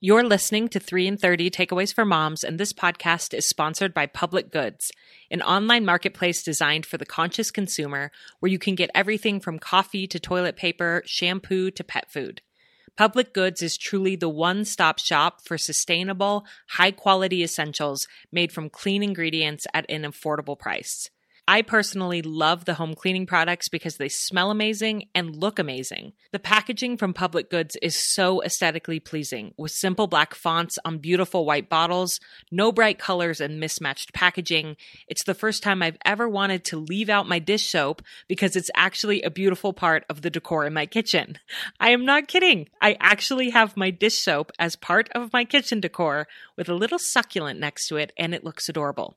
You're listening to 3 in 30 Takeaways for Moms, and this podcast is sponsored by Public Goods, an online marketplace designed for the conscious consumer where you can get everything from coffee to toilet paper, shampoo to pet food. Public Goods is truly the one stop shop for sustainable, high quality essentials made from clean ingredients at an affordable price. I personally love the home cleaning products because they smell amazing and look amazing. The packaging from Public Goods is so aesthetically pleasing, with simple black fonts on beautiful white bottles, no bright colors, and mismatched packaging. It's the first time I've ever wanted to leave out my dish soap because it's actually a beautiful part of the decor in my kitchen. I am not kidding. I actually have my dish soap as part of my kitchen decor with a little succulent next to it, and it looks adorable.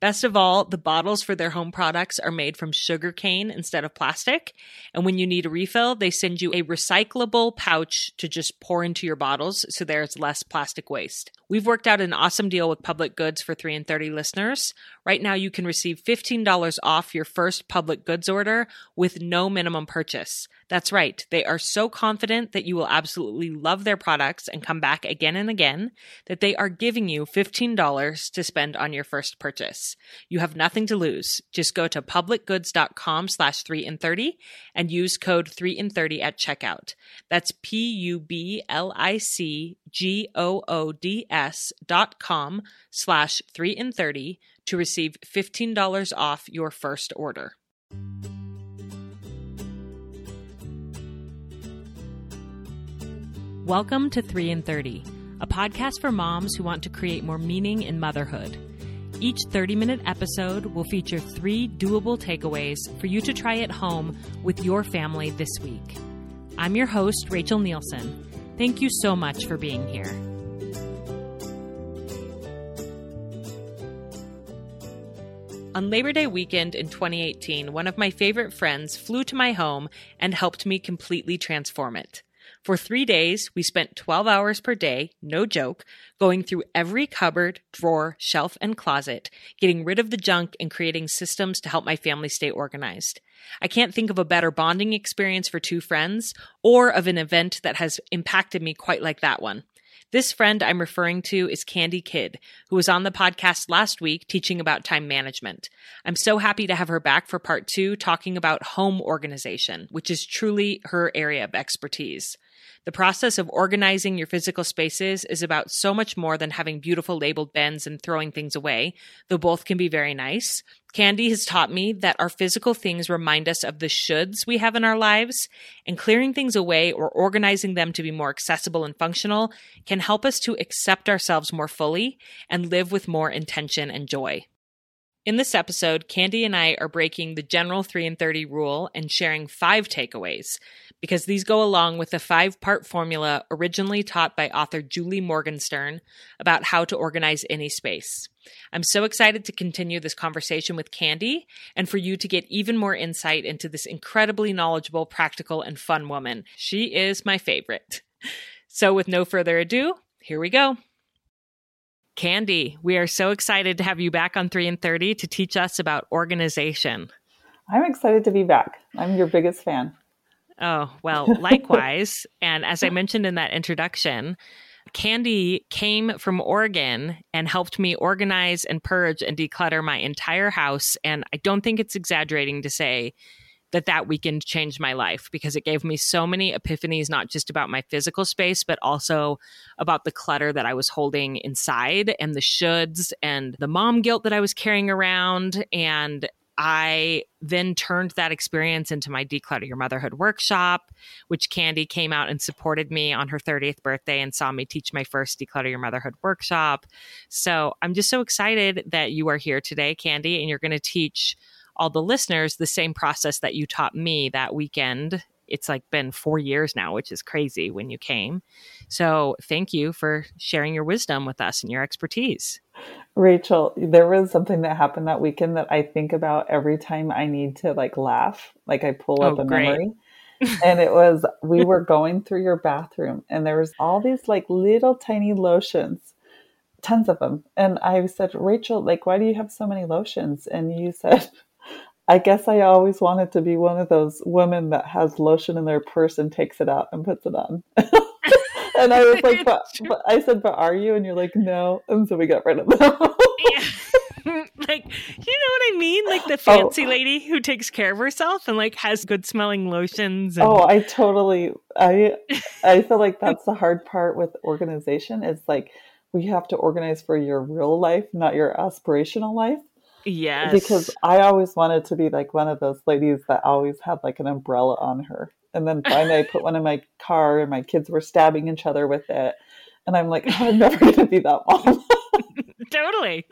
Best of all, the bottles for their home products are made from sugar cane instead of plastic. And when you need a refill, they send you a recyclable pouch to just pour into your bottles so there's less plastic waste. We've worked out an awesome deal with Public Goods for 3 and 30 listeners. Right now you can receive $15 off your first Public Goods order with no minimum purchase. That's right. They are so confident that you will absolutely love their products and come back again and again that they are giving you $15 to spend on your first purchase. You have nothing to lose. Just go to publicgoods.com slash 3 and 30 and use code 3 and 30 at checkout. That's P-U-B-L-I-C-G-O-O-D-S dot com slash 3 and 30 to receive $15 off your first order. Welcome to 3 and 30, a podcast for moms who want to create more meaning in motherhood. Each 30 minute episode will feature three doable takeaways for you to try at home with your family this week. I'm your host, Rachel Nielsen. Thank you so much for being here. On Labor Day weekend in 2018, one of my favorite friends flew to my home and helped me completely transform it. For three days, we spent 12 hours per day, no joke, going through every cupboard, drawer, shelf, and closet, getting rid of the junk and creating systems to help my family stay organized. I can't think of a better bonding experience for two friends or of an event that has impacted me quite like that one. This friend I'm referring to is Candi Kidd, who was on the podcast last week teaching about time management. I'm so happy to have her back for part two, talking about home organization, which is truly her area of expertise. The process of organizing your physical spaces is about so much more than having beautiful labeled bins and throwing things away, though both can be very nice. Candi has taught me that our physical things remind us of the shoulds we have in our lives, and clearing things away or organizing them to be more accessible and functional can help us to accept ourselves more fully and live with more intention and joy. In this episode, Candi and I are breaking the general 3 and 30 rule and sharing five takeaways because these go along with the five part formula originally taught by author Julie Morgenstern about how to organize any space. I'm so excited to continue this conversation with Candi and for you to get even more insight into this incredibly knowledgeable, practical, and fun woman. She is my favorite. So, with no further ado, here we go. Candi, we are so excited to have you back on 3 and 30 to teach us about organization. I'm excited to be back. I'm your biggest fan. Oh, well, likewise. and as I mentioned in that introduction, Candi came from Oregon and helped me organize and purge and declutter my entire house. And I don't think it's exaggerating to say that that weekend changed my life because it gave me so many epiphanies, not just about my physical space, but also about the clutter that I was holding inside and the shoulds and the mom guilt that I was carrying around. And I then turned that experience into my Declutter Your Motherhood workshop, which Candi came out and supported me on her 30th birthday and saw me teach my first Declutter Your Motherhood workshop. So I'm just so excited that you are here today, Candi, and you're going to teach all the listeners the same process that you taught me that weekend. It's like been four years now, which is crazy when you came. So thank you for sharing your wisdom with us and your expertise. Rachel, there was something that happened that weekend that I think about every time I need to like laugh. Like I pull up oh, a great. memory. and it was we were going through your bathroom and there was all these like little tiny lotions tons of them and i said rachel like why do you have so many lotions and you said I guess I always wanted to be one of those women that has lotion in their purse and takes it out and puts it on. and I was like, but, but, I said, but are you? And you're like, no. And so we got rid of them. yeah. like, you know what I mean? Like the oh. fancy oh. lady who takes care of herself and like has good smelling lotions. And... Oh, I totally, I, I feel like that's the hard part with organization. Is like we have to organize for your real life, not your aspirational life. Yes. Because I always wanted to be like one of those ladies that always had like an umbrella on her. And then finally I put one in my car and my kids were stabbing each other with it. And I'm like, oh, I'm never going to be that mom. totally.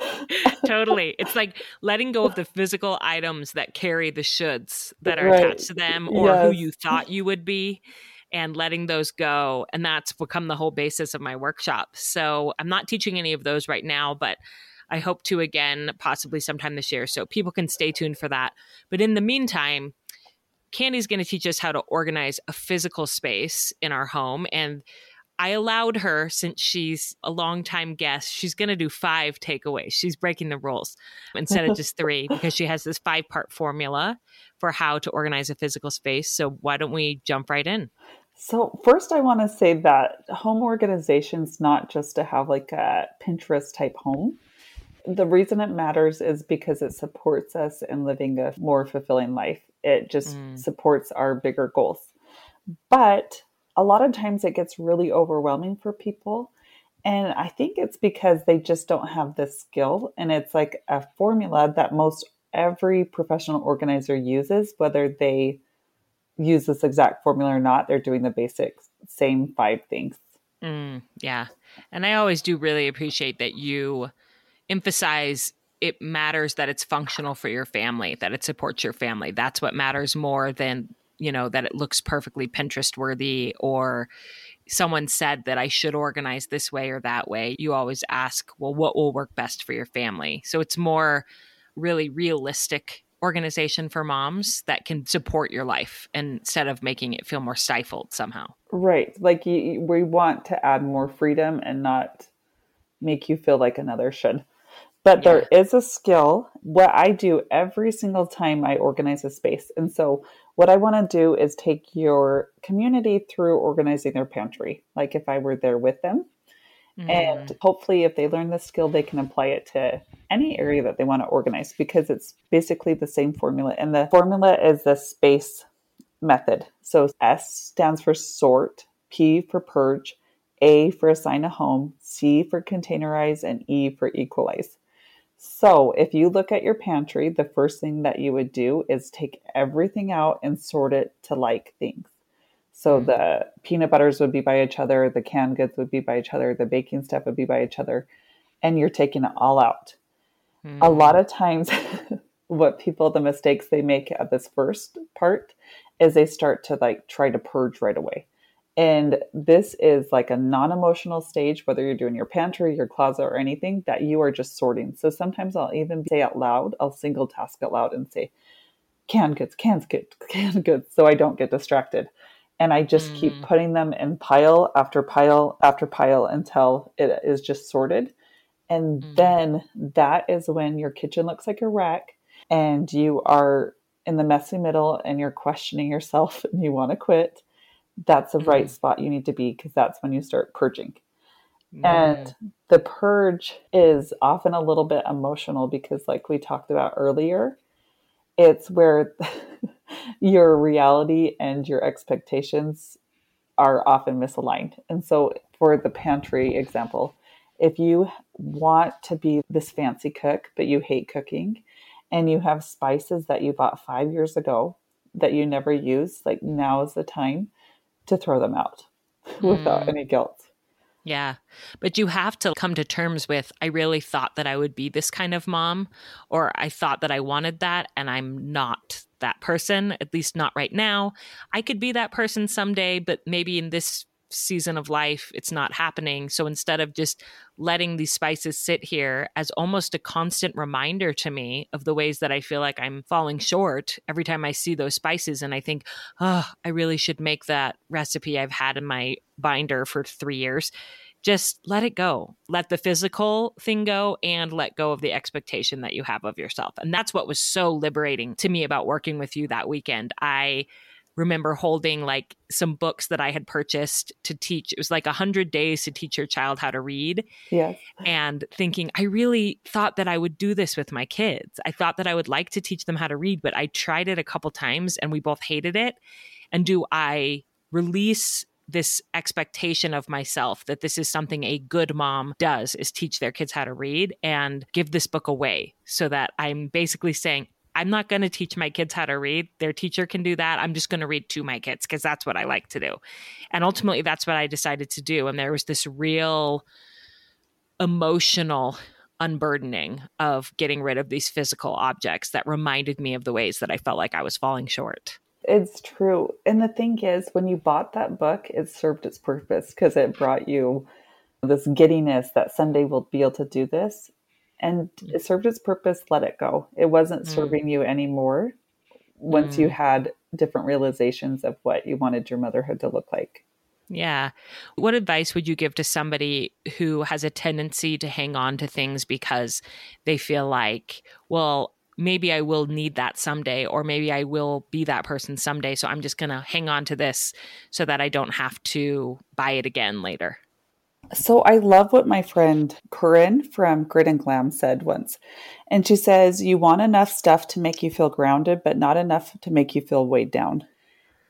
Totally. It's like letting go of the physical items that carry the shoulds that are right. attached to them or yes. who you thought you would be and letting those go. And that's become the whole basis of my workshop. So I'm not teaching any of those right now, but I hope to again, possibly sometime this year. So people can stay tuned for that. But in the meantime, Candi's going to teach us how to organize a physical space in our home. And I allowed her, since she's a longtime guest, she's going to do five takeaways. She's breaking the rules instead of just three because she has this five part formula for how to organize a physical space. So, why don't we jump right in? So, first, I want to say that home organization is not just to have like a Pinterest type home. The reason it matters is because it supports us in living a more fulfilling life. It just mm. supports our bigger goals. But a lot of times it gets really overwhelming for people. And I think it's because they just don't have the skill. And it's like a formula that most every professional organizer uses, whether they use this exact formula or not, they're doing the basic same five things. Mm, yeah. And I always do really appreciate that you emphasize it matters that it's functional for your family, that it supports your family. That's what matters more than, you know, that it looks perfectly Pinterest worthy or someone said that I should organize this way or that way. You always ask, well, what will work best for your family? So it's more really realistic organization for moms that can support your life instead of making it feel more stifled somehow. Right. Like you, we want to add more freedom and not make you feel like another should. But yeah. there is a skill. What I do every single time I organize a space. And so, what I want to do is take your community through organizing their pantry, like if I were there with them. Mm. And hopefully, if they learn this skill, they can apply it to any area that they want to organize because it's basically the same formula. And the formula is the space method. So S stands for sort, P for purge, A for assign a home, C for containerize, and E for equalize. So, if you look at your pantry, the first thing that you would do is take everything out and sort it to like things. So, mm-hmm. the peanut butters would be by each other, the canned goods would be by each other, the baking stuff would be by each other, and you're taking it all out. Mm. A lot of times, what people, the mistakes they make at this first part is they start to like try to purge right away. And this is like a non emotional stage, whether you're doing your pantry, your closet, or anything, that you are just sorting. So sometimes I'll even say out loud, I'll single task out loud and say, canned goods, canned goods, canned goods, so I don't get distracted. And I just mm. keep putting them in pile after pile after pile until it is just sorted. And mm-hmm. then that is when your kitchen looks like a wreck and you are in the messy middle and you're questioning yourself and you want to quit. That's the mm-hmm. right spot you need to be because that's when you start purging. Mm-hmm. And the purge is often a little bit emotional because, like we talked about earlier, it's where your reality and your expectations are often misaligned. And so, for the pantry example, if you want to be this fancy cook, but you hate cooking, and you have spices that you bought five years ago that you never use, like now is the time to throw them out without mm. any guilt. Yeah. But you have to come to terms with I really thought that I would be this kind of mom, or I thought that I wanted that, and I'm not that person, at least not right now. I could be that person someday, but maybe in this season of life it's not happening. So instead of just letting these spices sit here as almost a constant reminder to me of the ways that i feel like i'm falling short every time i see those spices and i think oh i really should make that recipe i've had in my binder for 3 years just let it go. Let the physical thing go and let go of the expectation that you have of yourself. And that's what was so liberating to me about working with you that weekend. I remember holding like some books that I had purchased to teach. It was like a hundred days to teach your child how to read. Yes. And thinking, I really thought that I would do this with my kids. I thought that I would like to teach them how to read, but I tried it a couple times and we both hated it. And do I release this expectation of myself that this is something a good mom does is teach their kids how to read and give this book away so that I'm basically saying I'm not going to teach my kids how to read. Their teacher can do that. I'm just going to read to my kids because that's what I like to do. And ultimately, that's what I decided to do. And there was this real emotional unburdening of getting rid of these physical objects that reminded me of the ways that I felt like I was falling short. It's true. And the thing is, when you bought that book, it served its purpose because it brought you this giddiness that someday we'll be able to do this and mm. it served its purpose let it go it wasn't mm. serving you anymore once mm. you had different realizations of what you wanted your motherhood to look like yeah. What advice would you give to somebody who has a tendency to hang on to things because they feel like, well, maybe I will need that someday, or maybe I will be that person someday. So I'm just going to hang on to this so that I don't have to buy it again later? So I love what my friend Corinne from Grit and Glam said once. And she says, You want enough stuff to make you feel grounded, but not enough to make you feel weighed down.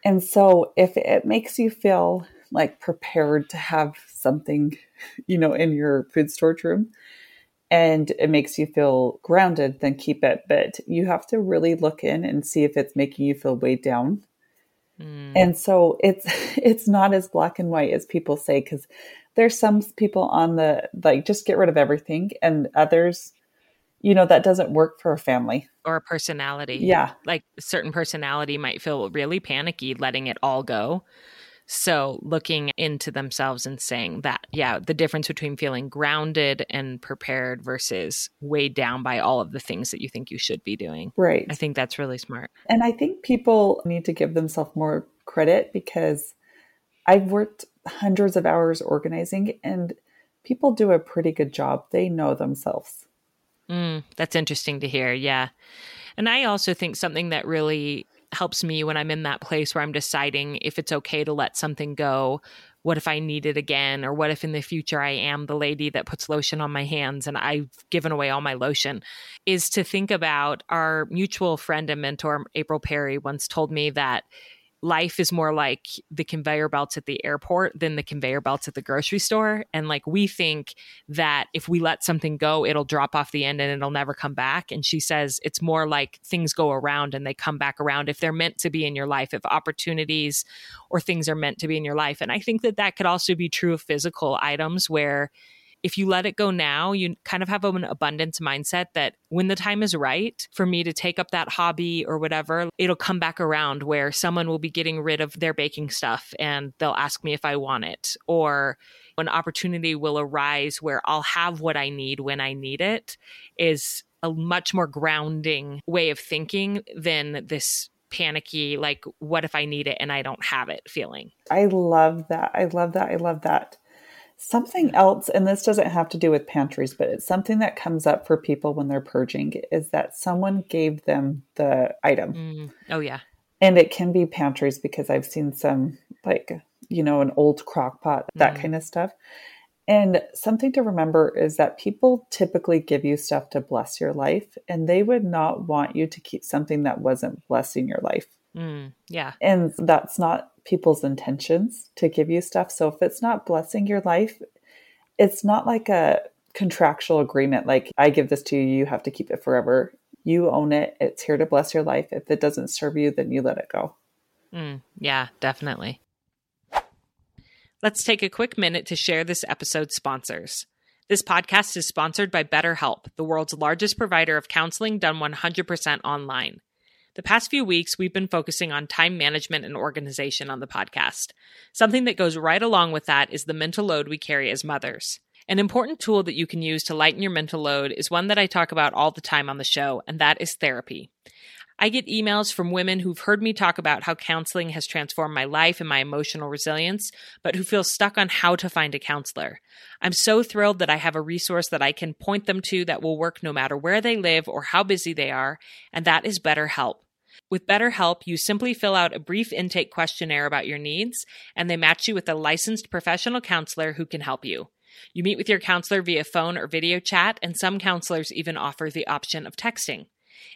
And so if it makes you feel like prepared to have something, you know, in your food storage room and it makes you feel grounded, then keep it. But you have to really look in and see if it's making you feel weighed down. Mm. And so it's it's not as black and white as people say because there's some people on the like just get rid of everything and others you know that doesn't work for a family. Or a personality. Yeah. Like certain personality might feel really panicky letting it all go. So looking into themselves and saying that yeah the difference between feeling grounded and prepared versus weighed down by all of the things that you think you should be doing. Right. I think that's really smart. And i think people need to give themselves more credit because i've worked hundreds of hours organizing, and people do a pretty good job. They know themselves. Mm, that's interesting to hear. Yeah. And I also think something that really helps me when I'm in that place where I'm deciding if it's okay to let something go. What if I need it again? Or what if in the future I am the lady that puts lotion on my hands and I've given away all my lotion? Is to think about our mutual friend and mentor, April Perry, once told me that life is more like the conveyor belts at the airport than the conveyor belts at the grocery store. And like we think that if we let something go, it'll drop off the end and it'll never come back. And she says it's more like things go around and they come back around if they're meant to be in your life, if opportunities or things are meant to be in your life. And I think that that could also be true of physical items where if you let it go now, you kind of have an abundance mindset that when the time is right for me to take up that hobby or whatever, it'll come back around where someone will be getting rid of their baking stuff and they'll ask me if I want it. Or an opportunity will arise where I'll have what I need when I need it is a much more grounding way of thinking than this panicky, like, what if I need it and I don't have it feeling. I love that. I love that. I love that. Something else, and this doesn't have to do with pantries, but it's something that comes up for people when they're purging is that someone gave them the item. Mm. Oh, yeah. And it can be pantries because I've seen some, like, you know, an old crock pot, that mm. kind of stuff. And something to remember is that people typically give you stuff to bless your life, and they would not want you to keep something that wasn't blessing your life. Mm, yeah. And that's not people's intentions to give you stuff. So if it's not blessing your life, it's not like a contractual agreement like I give this to you, you have to keep it forever. You own it. It's here to bless your life. If it doesn't serve you, then you let it go. Mm, yeah, definitely. Let's take a quick minute to share this episode's sponsors. This podcast is sponsored by BetterHelp, the world's largest provider of counseling done 100% online. The past few weeks, we've been focusing on time management and organization on the podcast. Something that goes right along with that is the mental load we carry as mothers. An important tool that you can use to lighten your mental load is one that I talk about all the time on the show, and that is therapy. I get emails from women who've heard me talk about how counseling has transformed my life and my emotional resilience, but who feel stuck on how to find a counselor. I'm so thrilled that I have a resource that I can point them to that will work no matter where they live or how busy they are, and that is BetterHelp. With BetterHelp, you simply fill out a brief intake questionnaire about your needs, and they match you with a licensed professional counselor who can help you. You meet with your counselor via phone or video chat, and some counselors even offer the option of texting.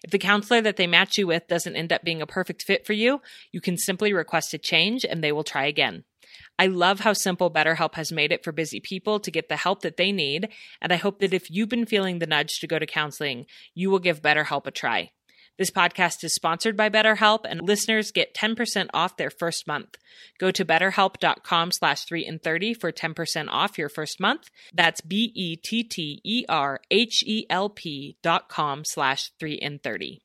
If the counselor that they match you with doesn't end up being a perfect fit for you, you can simply request a change and they will try again. I love how simple BetterHelp has made it for busy people to get the help that they need, and I hope that if you've been feeling the nudge to go to counseling, you will give BetterHelp a try. This podcast is sponsored by BetterHelp, and listeners get 10% off their first month. Go to betterhelp.com slash 3 in 30 for 10% off your first month. That's B-E-T-T-E-R-H-E-L-P dot com slash 3 in 30.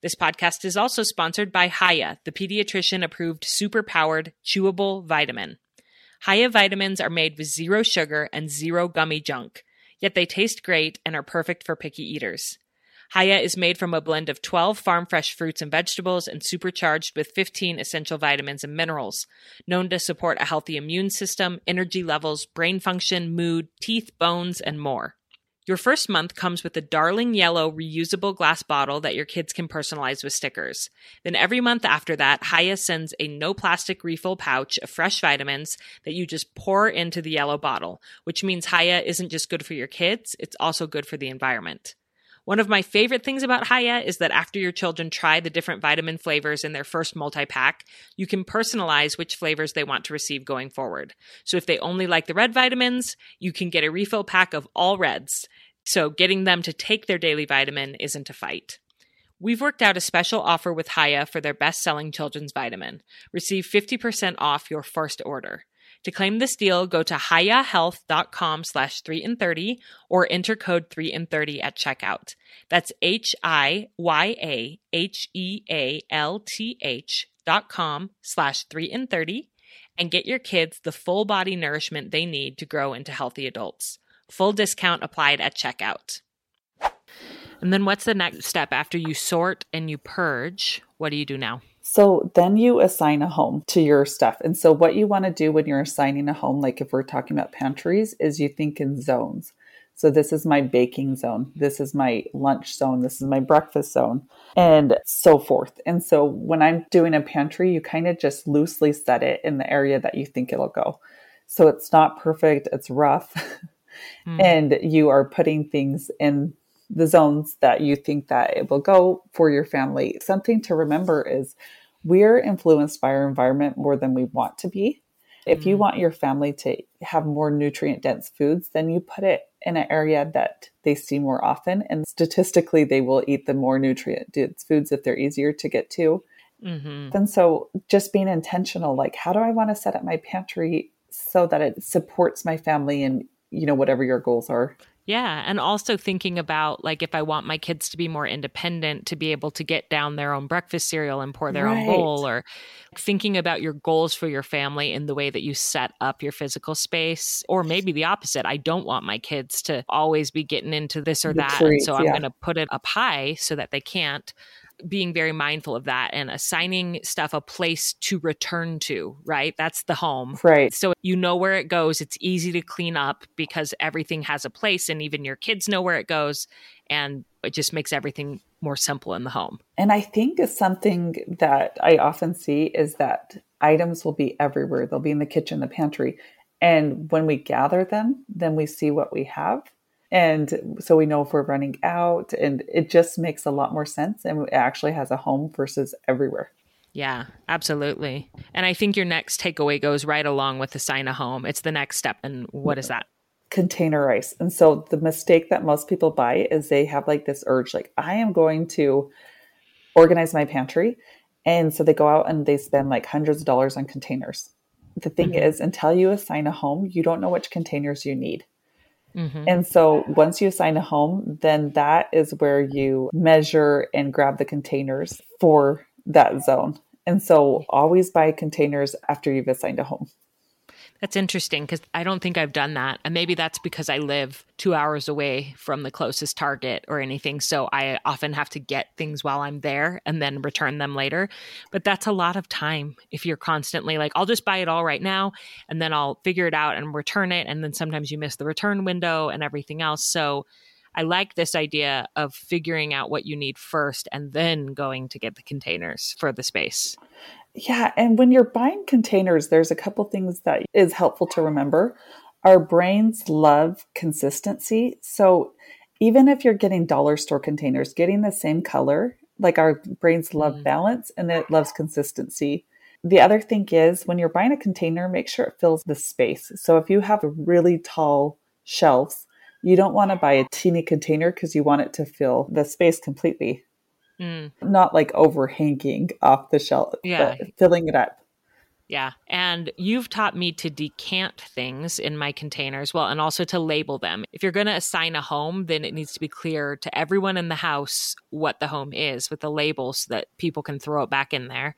This podcast is also sponsored by Hiya, the pediatrician approved super powered chewable vitamin. Hiya vitamins are made with zero sugar and zero gummy junk, yet they taste great and are perfect for picky eaters. Hiya is made from a blend of 12 farm fresh fruits and vegetables and supercharged with 15 essential vitamins and minerals, known to support a healthy immune system, energy levels, brain function, mood, teeth, bones, and more. Your first month comes with a darling yellow reusable glass bottle that your kids can personalize with stickers. Then every month after that, Hiya sends a no plastic refill pouch of fresh vitamins that you just pour into the yellow bottle, which means Hiya isn't just good for your kids, it's also good for the environment. One of my favorite things about Hiya is that after your children try the different vitamin flavors in their first multi pack, you can personalize which flavors they want to receive going forward. So if they only like the red vitamins, you can get a refill pack of all reds. So getting them to take their daily vitamin isn't a fight. We've worked out a special offer with Hiya for their best selling children's vitamin. Receive 50% off your first order. To claim this deal, go to hiyahealth.com slash 3 in 30 or enter code 3 and 30 at checkout. That's H-I-Y-A-H-E-A-L-T-H dot com slash 3 and 30 and get your kids the full body nourishment they need to grow into healthy adults. Full discount applied at checkout. And then what's the next step after you sort and you purge? What do you do now? So then you assign a home to your stuff. And so what you want to do when you're assigning a home, like if we're talking about pantries, is you think in zones. So this is my baking zone. This is my lunch zone. This is my breakfast zone and so forth. And so when I'm doing a pantry, you kind of just loosely set it in the area that you think it'll go. So it's not perfect. It's rough. mm. And you are putting things in the zones that you think that it will go for your family. Something to remember is we're influenced by our environment more than we want to be. If you mm. want your family to have more nutrient dense foods, then you put it in an area that they see more often. And statistically, they will eat the more nutrient dense foods if they're easier to get to. Mm-hmm. And so just being intentional, like, how do I want to set up my pantry so that it supports my family and, you know, whatever your goals are? Yeah. And also thinking about like if I want my kids to be more independent, to be able to get down their own breakfast cereal and pour their right. own bowl, or thinking about your goals for your family in the way that you set up your physical space. Or maybe the opposite. I don't want my kids to always be getting into this or the that. Treats, and so I'm yeah. going to put it up high so that they can't being very mindful of that and assigning stuff a place to return to, right? That's the home. Right. So you know where it goes. It's easy to clean up because everything has a place and even your kids know where it goes. And it just makes everything more simple in the home. And I think something that I often see is that items will be everywhere. They'll be in the kitchen, the pantry. And when we gather them, then we see what we have and so we know if we're running out and it just makes a lot more sense and it actually has a home versus everywhere. Yeah absolutely. And i think your next takeaway goes right along with the sign a home. It's the next step and what is that? Container containerize and so the mistake that most people buy is they have like this urge like i am going to organize my pantry and so they go out and they spend like hundreds of dollars on containers. The thing mm-hmm. is until you assign a home you don't know which containers you need Mm-hmm. And so once you assign a home, then that is where you measure and grab the containers for that zone. And so always buy containers after you've assigned a home. That's interesting because I don't think I've done that. And maybe that's because I live two hours away from the closest Target or anything. So I often have to get things while I'm there and then return them later. But that's a lot of time if you're constantly like, I'll just buy it all right now and then I'll figure it out and return it. And then sometimes you miss the return window and everything else. So I like this idea of figuring out what you need first and then going to get the containers for the space. Yeah, and when you're buying containers, there's a couple things that is helpful to remember. Our brains love consistency. So even if you're getting dollar store containers, getting the same color, like our brains love mm. balance and it loves consistency. The other thing is when you're buying a container, make sure it fills the space. So if you have really tall shelves, you don't want to buy a teeny container because you want it to fill the space completely. Mm. Not like overhanging off the shelf, yeah. filling it up. Yeah. And you've taught me to decant things in my containers, well, and also to label them. If you're going to assign a home, then it needs to be clear to everyone in the house what the home is with the labels so that people can throw it back in there.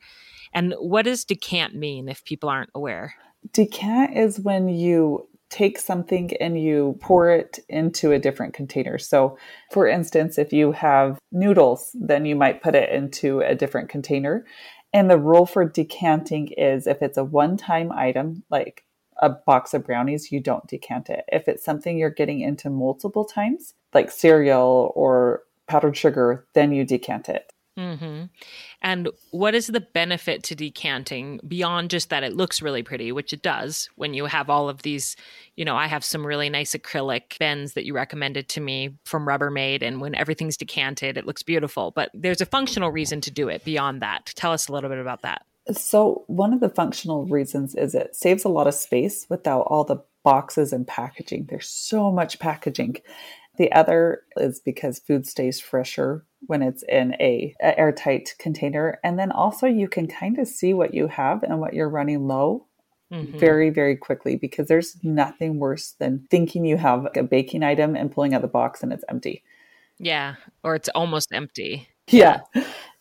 And what does decant mean if people aren't aware? Decant is when you take something and you pour it into a different container. So, for instance, if you have noodles, then you might put it into a different container. And the rule for decanting is if it's a one time item, like a box of brownies, you don't decant it. If it's something you're getting into multiple times, like cereal or powdered sugar, then you decant it. Mm-hmm. And what is the benefit to decanting beyond just that it looks really pretty, which it does when you have all of these? You know, I have some really nice acrylic bends that you recommended to me from Rubbermaid, and when everything's decanted, it looks beautiful. But there's a functional reason to do it beyond that. Tell us a little bit about that. So, one of the functional reasons is it saves a lot of space without all the boxes and packaging. There's so much packaging. The other is because food stays fresher when it's in a, a airtight container. And then also you can kind of see what you have and what you're running low Mm-hmm. very, very quickly because there's nothing worse than thinking you have a baking item and pulling out the box and it's empty. Yeah, or it's almost empty. Yeah.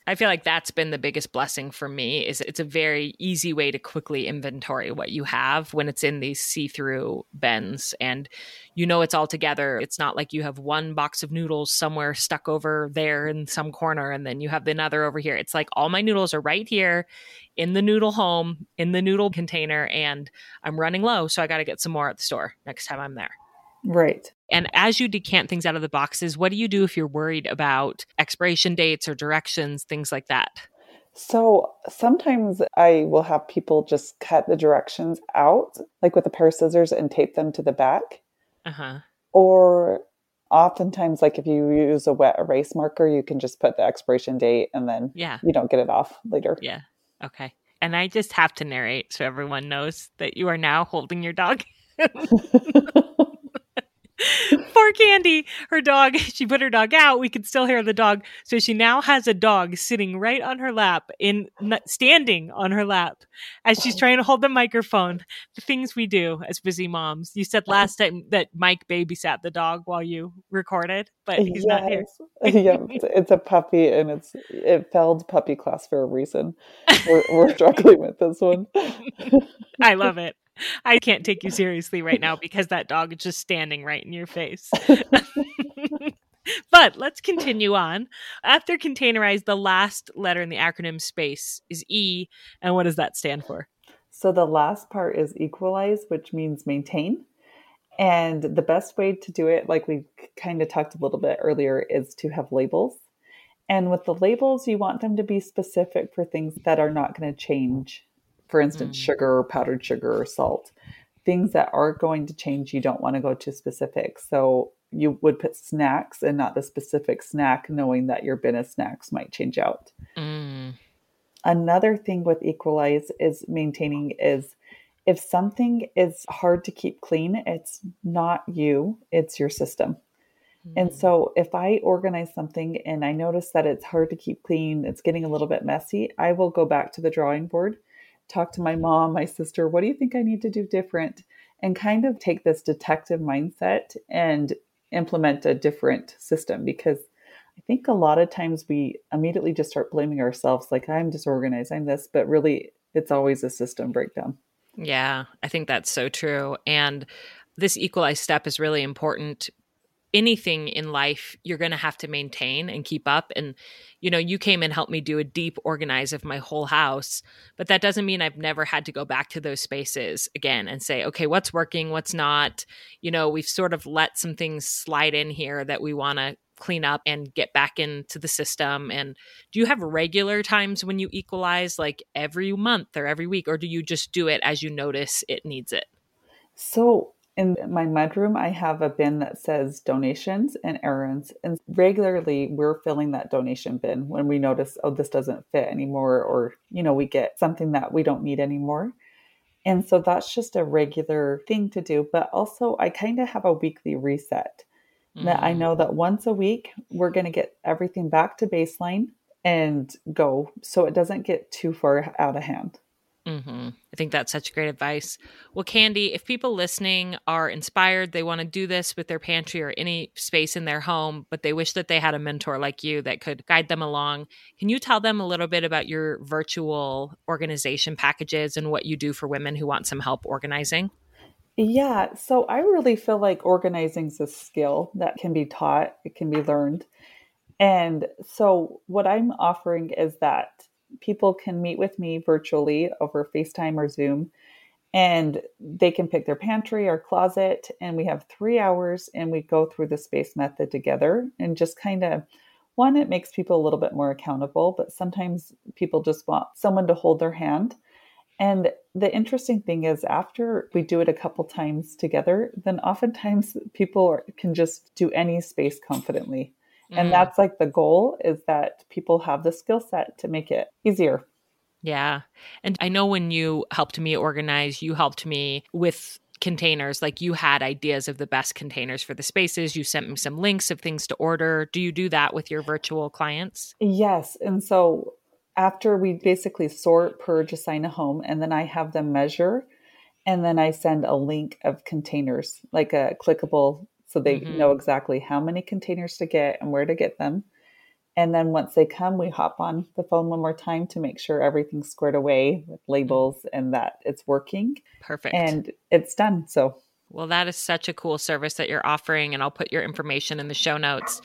I feel like that's been the biggest blessing for me is it's a very easy way to quickly inventory what you have when it's in these see-through bins and you know it's all together. It's not like you have one box of noodles somewhere stuck over there in some corner and then you have another over here. It's like all my noodles are right here in the noodle home, in the noodle container and I'm running low so I got to get some more at the store next time I'm there. Right. And as you decant things out of the boxes, what do you do if you're worried about expiration dates or directions, things like that? So sometimes I will have people just cut the directions out, like with a pair of scissors, and tape them to the back. Uh-huh. Or oftentimes, like if you use a wet erase marker, you can just put the expiration date and then yeah. you don't get it off later. Yeah. Okay. And I just have to narrate so everyone knows that you are now holding your dog. Poor Candi, her dog, she put her dog out. We could still hear the dog. So she now has a dog sitting right on her lap, in standing on her lap as she's trying to hold the microphone. The things we do as busy moms. You said last time that Mike babysat the dog while you recorded, but he's yes. not here. yeah, it's a puppy and it's it failed puppy class for a reason. We're, we're struggling with this one. I love it. I can't take you seriously right now because that dog is just standing right in your face. but let's continue on. After containerized, the last letter in the acronym space is E. And what does that stand for? So the last part is equalize, which means maintain. And the best way to do it, like we kind of talked a little bit earlier, is to have labels. And with the labels, you want them to be specific for things that are not going to change for instance, mm. sugar or powdered sugar or salt. Things that are going to change, you don't want to go to specific. So you would put snacks and not the specific snack, knowing that your bin of snacks might change out. Mm. Another thing with Equalize is maintaining is if something is hard to keep clean, it's not you, it's your system. And mm. so if I organize something and I notice that it's hard to keep clean, it's getting a little bit messy, I will go back to the drawing board talk to my mom, my sister, what do you think I need to do different? And kind of take this detective mindset and implement a different system because I think a lot of times we immediately just start blaming ourselves, like, I'm disorganized, I'm this, but really it's always a system breakdown. Yeah, I think that's so true. And this equalized step is really important anything in life you're going to have to maintain and keep up and you know you came and helped me do a deep organize of my whole house but that doesn't mean i've never had to go back to those spaces again and say okay what's working what's not? You know we've sort of let some things slide in here that we want to clean up and get back into the system and do you have regular times when you equalize like every month or every week or do you just do it as you notice it needs it? So in my mudroom, I have a bin that says donations and errands. And regularly we're filling that donation bin when we notice, oh, this doesn't fit anymore, or, you know, we get something that we don't need anymore. And so that's just a regular thing to do. But also, I kind of have a weekly reset mm-hmm. that I mm. know that once a week we're going to get everything back to baseline and go so it doesn't get too far out of hand. Mm-hmm. I think that's such great advice. Well, Candi, if people listening are inspired, they want to do this with their pantry or any space in their home, but they wish that they had a mentor like you that could guide them along, can you tell them a little bit about your virtual organization packages and what you do for women who want some help organizing? Yeah, so I really feel like organizing is a skill that can be taught, it can be learned. And so, what I'm offering is that people can meet with me virtually over FaceTime or Zoom and they can pick their pantry or closet and we have 3 hours and we go through the space method together and just kind of one it makes people a little bit more accountable but sometimes people just want someone to hold their hand. And the interesting thing is after we do it a couple times together then oftentimes people can just do any space confidently and mm. that's like the goal is that people have the skill set to make it easier. Yeah. And I know when you helped me organize, you helped me with containers. Like you had ideas of the best containers for the spaces. You sent me some links of things to order. Do you do that with your virtual clients? Yes. And so after we basically sort, purge, assign a home, and then I have them measure, and then I send a link of containers, like a clickable so they mm-hmm. know exactly how many containers to get and where to get them. And then once they come, we hop on the phone one more time to make sure everything's squared away with labels and that it's working. Perfect. And it's done. So, well, that is such a cool service that you're offering. And I'll put your information in the show notes.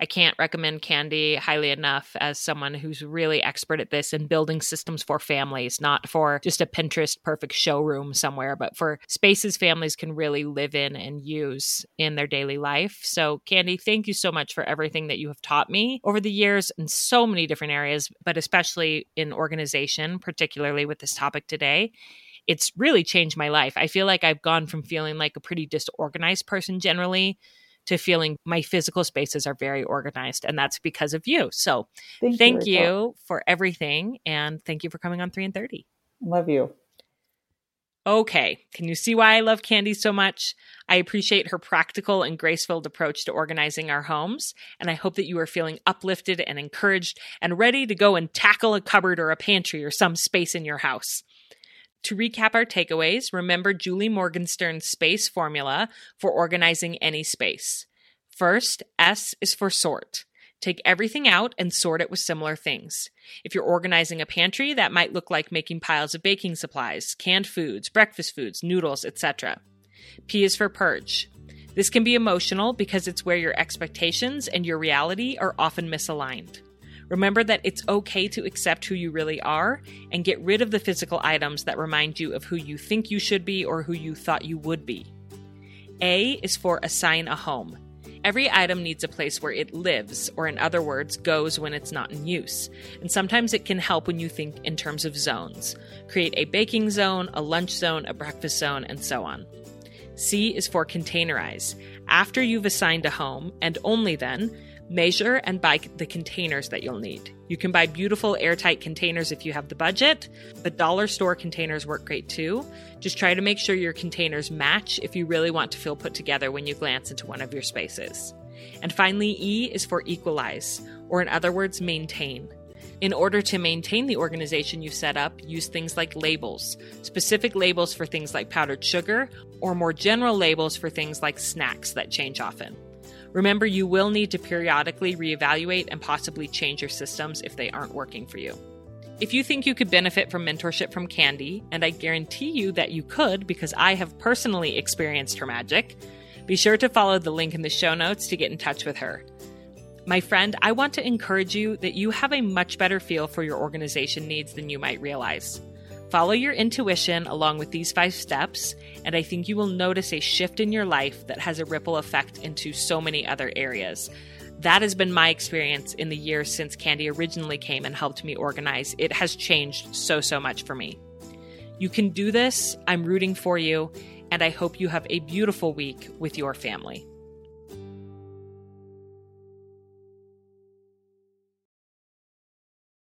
I can't recommend Candi highly enough as someone who's really expert at this and building systems for families, not for just a Pinterest perfect showroom somewhere, but for spaces families can really live in and use in their daily life. So, Candi, thank you so much for everything that you have taught me over the years in so many different areas, but especially in organization, particularly with this topic today it's really changed my life. I feel like I've gone from feeling like a pretty disorganized person generally to feeling my physical spaces are very organized. And that's because of you. So thank, thank you, you for everything. And thank you for coming on 3 and 30. Love you. Okay, can you see why I love Candi so much? I appreciate her practical and graceful approach to organizing our homes, and I hope that you are feeling uplifted and encouraged and ready to go and tackle a cupboard or a pantry or some space in your house. To recap our takeaways, remember Julie Morgenstern's space formula for organizing any space. First, S is for sort. Take everything out and sort it with similar things. If you're organizing a pantry, that might look like making piles of baking supplies, canned foods, breakfast foods, noodles, etc. P is for purge. This can be emotional because it's where your expectations and your reality are often misaligned. Remember that it's okay to accept who you really are and get rid of the physical items that remind you of who you think you should be or who you thought you would be. A is for assign a home. Every item needs a place where it lives, or in other words, goes when it's not in use. And sometimes it can help when you think in terms of zones. Create a baking zone, a lunch zone, a breakfast zone, and so on. C is for containerize. After you've assigned a home, and only then, Measure and buy the containers that you'll need. You can buy beautiful airtight containers if you have the budget, but dollar store containers work great too. Just try to make sure your containers match if you really want to feel put together when you glance into one of your spaces. And finally, E is for equalize, or in other words, maintain. In order to maintain the organization you've set up, use things like labels, specific labels for things like powdered sugar, or more general labels for things like snacks that change often. Remember, you will need to periodically reevaluate and possibly change your systems if they aren't working for you. If you think you could benefit from mentorship from Candi, and I guarantee you that you could because I have personally experienced her magic, Be sure to follow the link in the show notes to get in touch with her. My friend, I want to encourage you that you have a much better feel for your organization needs than you might realize. Follow your intuition along with these five steps, and I think you will notice a shift in your life that has a ripple effect into so many other areas. That has been my experience in the years since Candi originally came and helped me organize. It has changed so, so much for me. You can do this. I'm rooting for you, and I hope you have a beautiful week with your family.